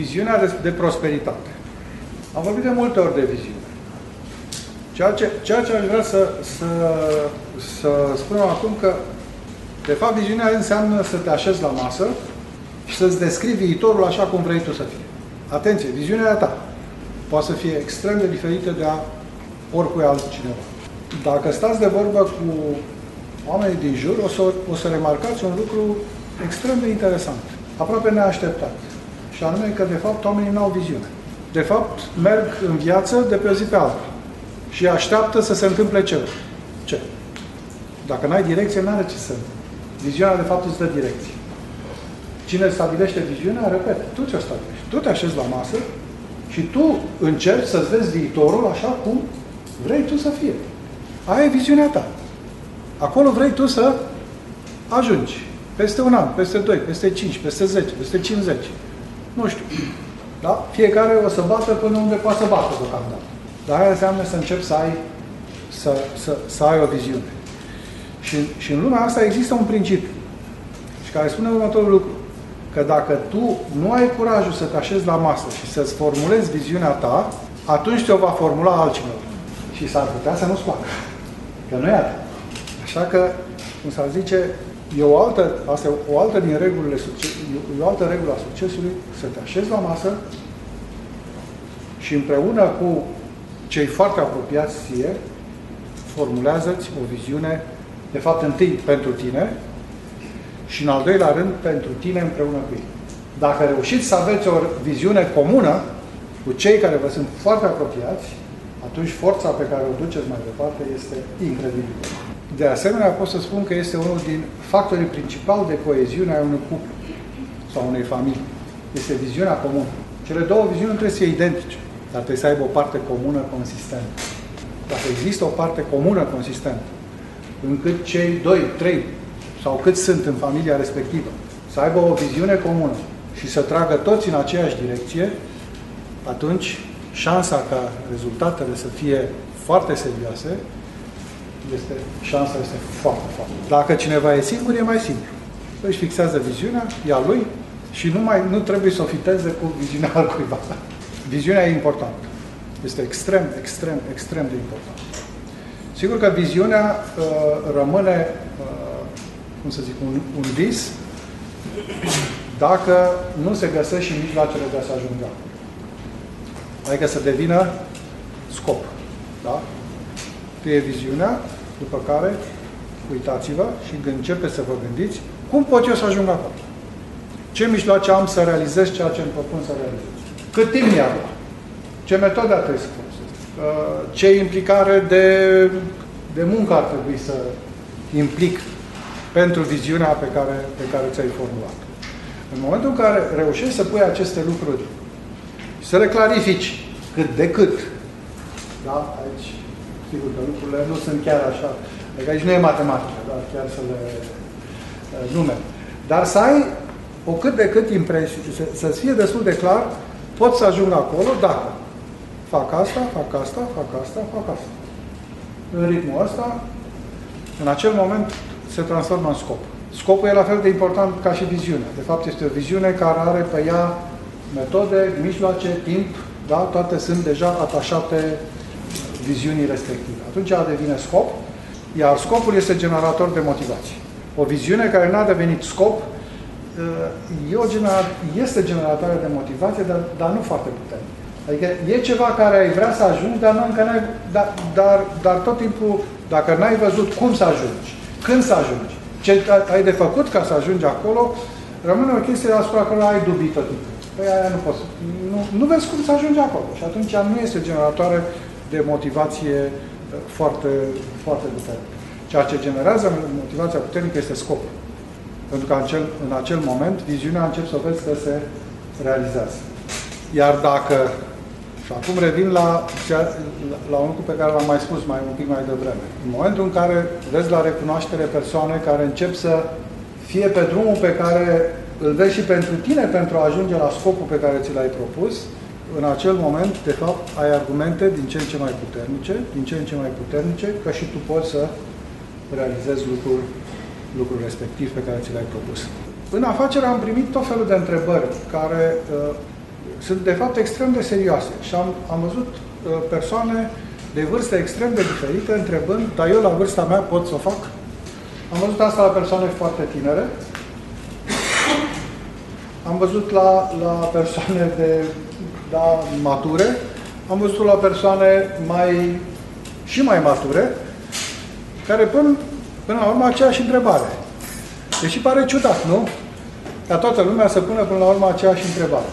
viziunea de, de prosperitate. Am vorbit de multe ori de viziune. Ceea ce, ceea ce aș vrea să, să, să spunem acum că, de fapt, viziunea înseamnă să te așezi la masă și să-ți descrii viitorul așa cum vrei tu să fie. Atenție, viziunea ta poate să fie extrem de diferită de a oricui altcineva. Dacă stați de vorbă cu oamenii din jur, o să, o să remarcați un lucru extrem de interesant, aproape neașteptat. Și anume că, de fapt, oamenii nu au viziune. De fapt, merg în viață de pe o zi pe alta și așteaptă să se întâmple ceva. Ce? Dacă n-ai direcție, n-are ce să Viziunea, de fapt, îți dă direcție. Cine stabilește viziunea, repet, tu ce stabilești. Tu te așezi la masă și tu încerci să-ți vezi viitorul așa cum vrei tu să fie. Aia e viziunea ta. Acolo vrei tu să ajungi. Peste un an, peste doi, peste cinci, peste zece, peste cincizeci. Nu știu. Da? Fiecare o să bată până unde poate să bată deocamdată. Dar aia înseamnă să începi să ai, să, să, să ai o viziune. Și, și în lumea asta există un principiu. Și care spune următorul lucru. Că dacă tu nu ai curajul să te așezi la masă și să-ți formulezi viziunea ta, atunci te-o va formula altcineva. Și s-ar putea să nu-ți placă. Că nu e atât. Așa că, cum s-ar zice, e o altă, asta e o altă din regulile e o altă regulă a succesului, să te așezi la masă și împreună cu cei foarte apropiați ție, formulează-ți o viziune, de fapt întâi pentru tine și în al doilea rând pentru tine împreună cu ei. Dacă reușiți să aveți o viziune comună cu cei care vă sunt foarte apropiați, atunci forța pe care o duceți mai departe este incredibilă. De asemenea, pot să spun că este unul din factorii principali de coeziune a unui cuplu sau unei familii. Este viziunea comună. Cele două viziuni trebuie să fie identice, dar trebuie să aibă o parte comună consistentă. Dacă există o parte comună consistentă, încât cei doi, trei sau cât sunt în familia respectivă, să aibă o viziune comună și să tragă toți în aceeași direcție, atunci șansa ca rezultatele să fie foarte serioase, este, șansa este foarte, foarte. Dacă cineva e singur, e mai simplu. Își fixează viziunea, ea lui, și nu, mai, nu trebuie să o fiteze cu viziunea al cuiva. Viziunea e importantă. Este extrem, extrem, extrem de importantă. Sigur că viziunea uh, rămâne, uh, cum să zic, un, un vis dacă nu se găsesc și mijloacele de a se ajunge acolo. Adică să devină scop. Da? E viziunea, după care uitați-vă și începe să vă gândiți cum pot eu să ajung acolo. Ce mijloace am să realizez ceea ce îmi propun să realizez? Cât timp mi-a Ce metode ar trebui să folosesc? Uh, ce implicare de, de muncă ar trebui să implic pentru viziunea pe care, pe care ți-ai formulat? În momentul în care reușești să pui aceste lucruri și să le clarifici cât de cât, da? Aici, sigur că lucrurile nu sunt chiar așa, adică aici nu e matematică, da? chiar să le uh, numeri. Dar să ai o cât de cât impresie, să-ți fie destul de clar, pot să ajung acolo dacă fac asta, fac asta, fac asta, fac asta. În ritmul ăsta, în acel moment, se transformă în scop. Scopul e la fel de important ca și viziunea. De fapt, este o viziune care are pe ea metode, mijloace, timp, da? toate sunt deja atașate viziunii respective. Atunci ea devine scop, iar scopul este generator de motivație. O viziune care n-a devenit scop e o genera este generatoare de motivație, dar, dar nu foarte puternic. Adică e ceva care ai vrea să ajungi, dar nu încă n-ai, dar, dar, dar tot timpul, dacă n-ai văzut cum să ajungi, când să ajungi, ce ai de făcut ca să ajungi acolo, rămâne o chestie asupra care ai dubii tot timpul. Păi aia nu poți. Nu, nu vezi cum să ajungi acolo. Și atunci nu este generatoare de motivație uh, foarte, foarte puternică. Ceea ce generează motivația puternică este scopul. Pentru că în acel, în acel moment viziunea încep să vezi că se realizează. Iar dacă, și acum revin la, la, la un lucru pe care l-am mai spus mai un pic mai devreme, în momentul în care vezi la recunoaștere persoane care încep să fie pe drumul pe care îl vezi și pentru tine pentru a ajunge la scopul pe care ți l-ai propus, în acel moment, de fapt, ai argumente din ce în ce mai puternice, din ce în ce mai puternice, că și tu poți să realizezi lucruri lucrul respectiv pe care ți l-ai propus. În afacere am primit tot felul de întrebări care uh, sunt de fapt extrem de serioase. Și am, am văzut uh, persoane de vârste extrem de diferite întrebând, dar eu la vârsta mea pot să o fac? Am văzut asta la persoane foarte tinere, am văzut la, la persoane de da, mature, am văzut la persoane mai și mai mature, care pun până la urmă aceeași întrebare. Deși pare ciudat, nu? Ca toată lumea să pună până la urmă aceeași întrebare.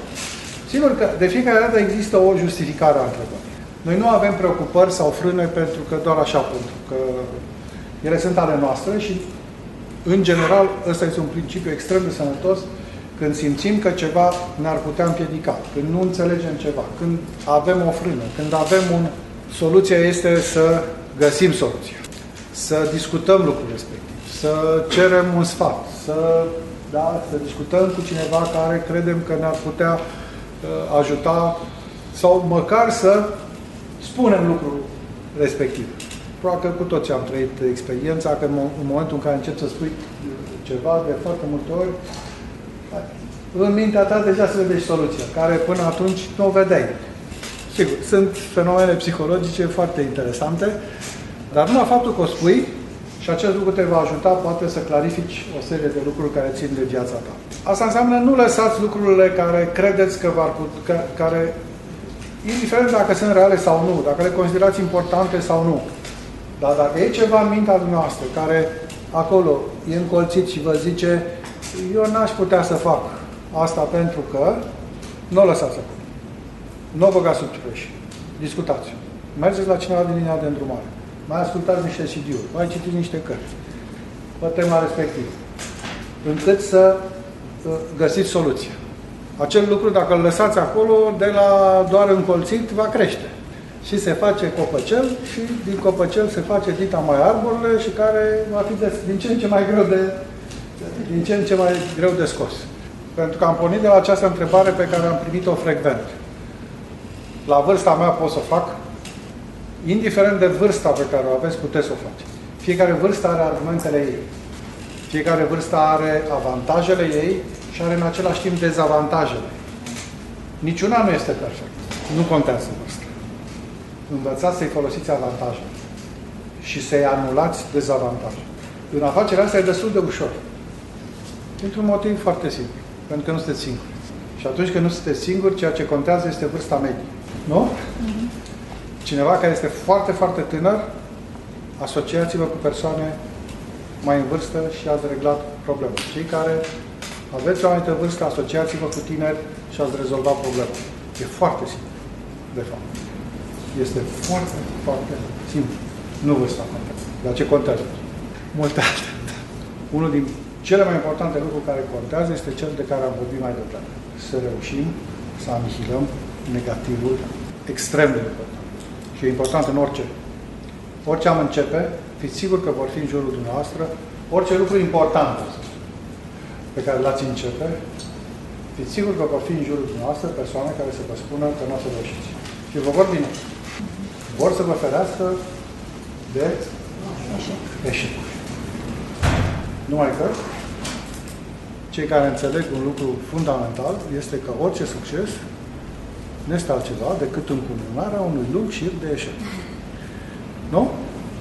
Sigur că de fiecare dată există o justificare a întrebării. Noi nu avem preocupări sau frâne pentru că doar așa pentru că ele sunt ale noastre și în general ăsta este un principiu extrem de sănătos când simțim că ceva ne-ar putea împiedica, când nu înțelegem ceva, când avem o frână, când avem un... Soluția este să găsim soluția, să discutăm lucrul respectiv, să cerem un sfat, să, da, să discutăm cu cineva care credem că ne-ar putea uh, ajuta sau măcar să spunem lucrul respectiv. Probabil că cu toți am trăit experiența că în momentul în care încep să spui ceva, de foarte multe ori, în mintea ta deja se vede și soluția, care până atunci nu o vedeai. Sigur, sunt fenomene psihologice foarte interesante, dar numai faptul că o spui și acest lucru te va ajuta poate să clarifici o serie de lucruri care țin de viața ta. Asta înseamnă nu lăsați lucrurile care credeți că v-ar putea, care, indiferent dacă sunt reale sau nu, dacă le considerați importante sau nu, dar dacă e ceva în mintea dumneavoastră care acolo e încolțit și vă zice eu n-aș putea să fac asta pentru că nu o lăsați acolo. Nu o băgați sub ciupeș. Discutați. Mergeți la cineva din linia de îndrumare. Mai ascultați niște CD-uri. Mai citiți niște cărți. Pe tema respectivă. Încât să uh, găsiți soluția. Acel lucru, dacă îl lăsați acolo, de la doar încolțit, va crește. Și se face copăcel și din copăcel se face dita mai arborile și care va fi de, din ce în ce mai greu de, din ce în ce mai greu de scos. Pentru că am pornit de la această întrebare pe care am primit-o frecvent. La vârsta mea pot să o fac? Indiferent de vârsta pe care o aveți, puteți să o faceți. Fiecare vârstă are argumentele ei. Fiecare vârstă are avantajele ei și are în același timp dezavantajele. Niciuna nu este perfectă. Nu contează vârsta. Învățați să-i folosiți avantajele și să-i anulați dezavantajele. În afacerea asta e destul de ușor. Dintr-un motiv foarte simplu. Pentru că nu sunteți singuri. Și atunci când nu sunteți singuri, ceea ce contează este vârsta medie. Nu? Mm-hmm. Cineva care este foarte, foarte tânăr, asociați-vă cu persoane mai în vârstă și ați reglat problema. Cei care aveți o anumită vârstă, asociați-vă cu tineri și ați rezolvat problema. E foarte simplu, de fapt. Este foarte, foarte simplu. Nu vârsta contează. Dar ce contează? Multe alte. Unul din cele mai importante lucruri care contează este cel de care am vorbit mai devreme. Să reușim să anihilăm negativul extrem de important. Și e important în orice. Orice am începe, fiți sigur că vor fi în jurul dumneavoastră, orice lucru important pe care l-ați începe, fiți sigur că vor fi în jurul dumneavoastră persoane care să vă spună că nu o să reușiți. Și vă vor bine. Vor să vă ferească de eșecuri. Numai că cei care înțeleg un lucru fundamental este că orice succes nu este altceva decât încununarea unui lung șir de eșec. Nu?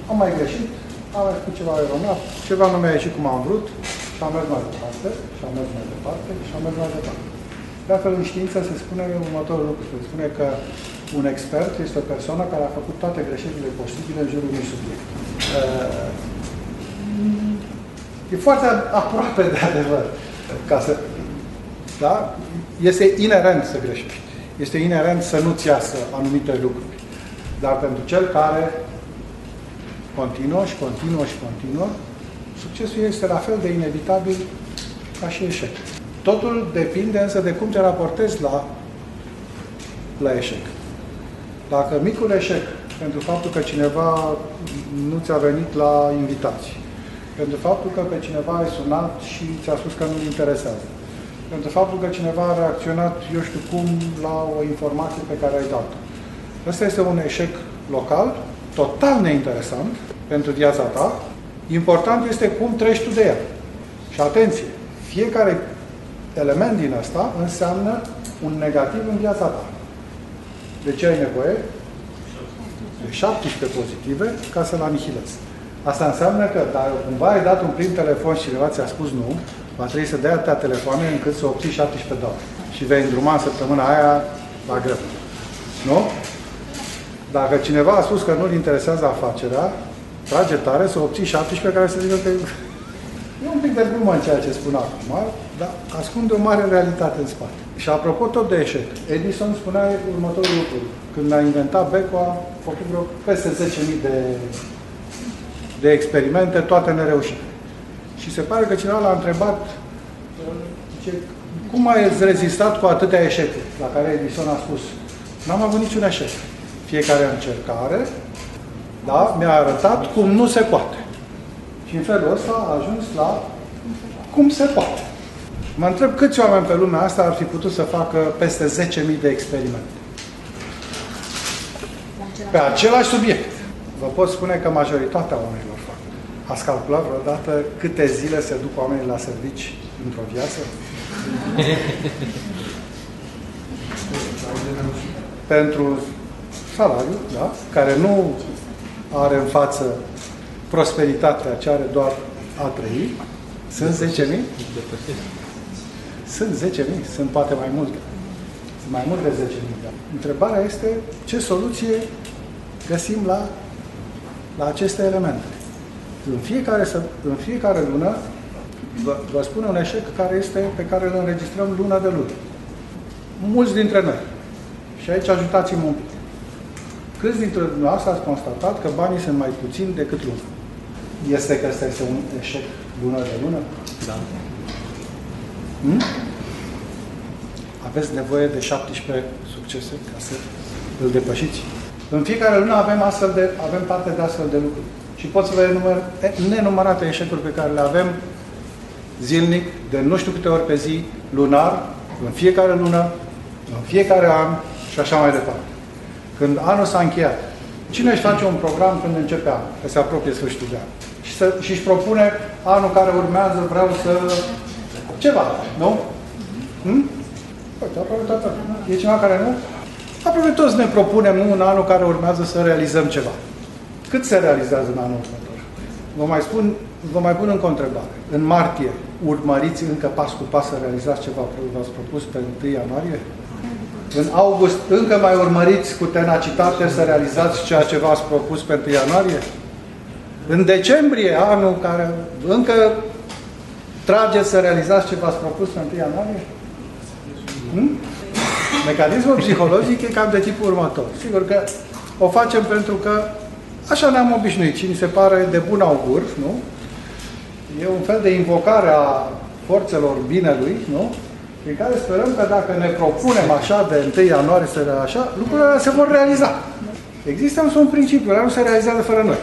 Am mai greșit, am mai făcut ceva eronat, ceva nu mi-a ieșit cum am vrut și am mers mai departe, și am mers mai departe, și am mers mai departe. De altfel, în știință se spune următorul lucru. Se spune că un expert este o persoană care a făcut toate greșelile posibile în jurul unui subiect. E foarte aproape de adevăr. Ca să, da? Este inerent să greșești. Este inerent să nu-ți iasă anumite lucruri. Dar pentru cel care continuă și continuă și continuă, succesul este la fel de inevitabil ca și eșec. Totul depinde însă de cum te raportezi la, la eșec. Dacă micul eșec, pentru faptul că cineva nu ți-a venit la invitații, pentru faptul că pe cineva ai sunat și ți-a spus că nu-l interesează. Pentru faptul că cineva a reacționat, eu știu cum, la o informație pe care ai dat-o. Ăsta este un eșec local, total neinteresant pentru viața ta. Important este cum treci tu de el. Și atenție, fiecare element din asta înseamnă un negativ în viața ta. De ce ai nevoie? De 17 pozitive ca să-l anihilezi. Asta înseamnă că dacă cumva ai dat un prim telefon și cineva ți-a spus nu, va trebui să dea atâtea telefoane încât să obții 17 dolari. Și vei îndruma în săptămâna aia la greu. Nu? Dacă cineva a spus că nu-l interesează afacerea, trage tare să obții 17 care să zică că e un pic de glumă în ceea ce spun acum, dar ascunde o mare realitate în spate. Și apropo tot de eșec, Edison spunea următorul lucru. Când a inventat becul, a făcut vreo peste 10.000 de, de experimente, toate nereușite. Și se pare că cineva l-a întrebat ce, cum ai rezistat cu atâtea eșecuri? La care Edison a spus, n-am avut niciun eșec. Fiecare încercare da, mi-a arătat cum nu se poate. Și în felul ăsta a ajuns la cum se poate. Mă întreb câți oameni pe lumea asta ar fi putut să facă peste 10.000 de experimente. Pe același subiect. Vă pot spune că majoritatea oamenilor fac. Ați calculat vreodată câte zile se duc oamenii la servici într-o viață? Pentru salariu, da? care nu are în față prosperitatea ce are doar a trăi, sunt 10.000? Sunt 10.000, sunt poate mai multe. Sunt mai mult de 10.000. Da. Întrebarea este ce soluție găsim la, la aceste elemente. În fiecare, în fiecare lună vă, vă spun un eșec care este, pe care îl înregistrăm luna de lună. Mulți dintre noi. Și aici ajutați-mă un pic. Câți dintre dumneavoastră ați constatat că banii sunt mai puțini decât luna? Este că ăsta este un eșec lună de lună? Da. Hmm? Aveți nevoie de 17 succese ca să îl depășiți. În fiecare lună avem, astfel de, avem parte de astfel de lucruri. Și pot să vă enumăr nenumărate eșecuri pe care le avem zilnic, de nu știu câte ori pe zi, lunar, în fiecare lună, în fiecare an și așa mai departe. Când anul s-a încheiat, cine își face un program când începe anul, că se apropie sfârșitul de an? Și, să, și își propune anul care urmează, vreau să... ceva, nu? Hmm? Uite, aproape toată. E cineva care nu? Aproape toți ne propunem în anul care urmează să realizăm ceva. Cât se realizează în anul următor? Vă mai spun, vă mai pun încă o întrebare. În martie, urmăriți încă pas cu pas să realizați ceva v-ați propus pe 1 ianuarie? În august încă mai urmăriți cu tenacitate să realizați ceea ce v-ați propus pe 1 ianuarie? În decembrie, anul care încă trageți să realizați ce v-ați propus pe 1 ianuarie? Hmm? Mecanismul psihologic e cam de tipul următor. Sigur că o facem pentru că așa ne-am obișnuit și ni se pare de bun augur, nu? E un fel de invocare a forțelor binelui, nu? Prin care sperăm că dacă ne propunem așa de 1 ianuarie să așa, lucrurile se vor realiza. Există însă un principiu, ăla nu se realizează fără noi.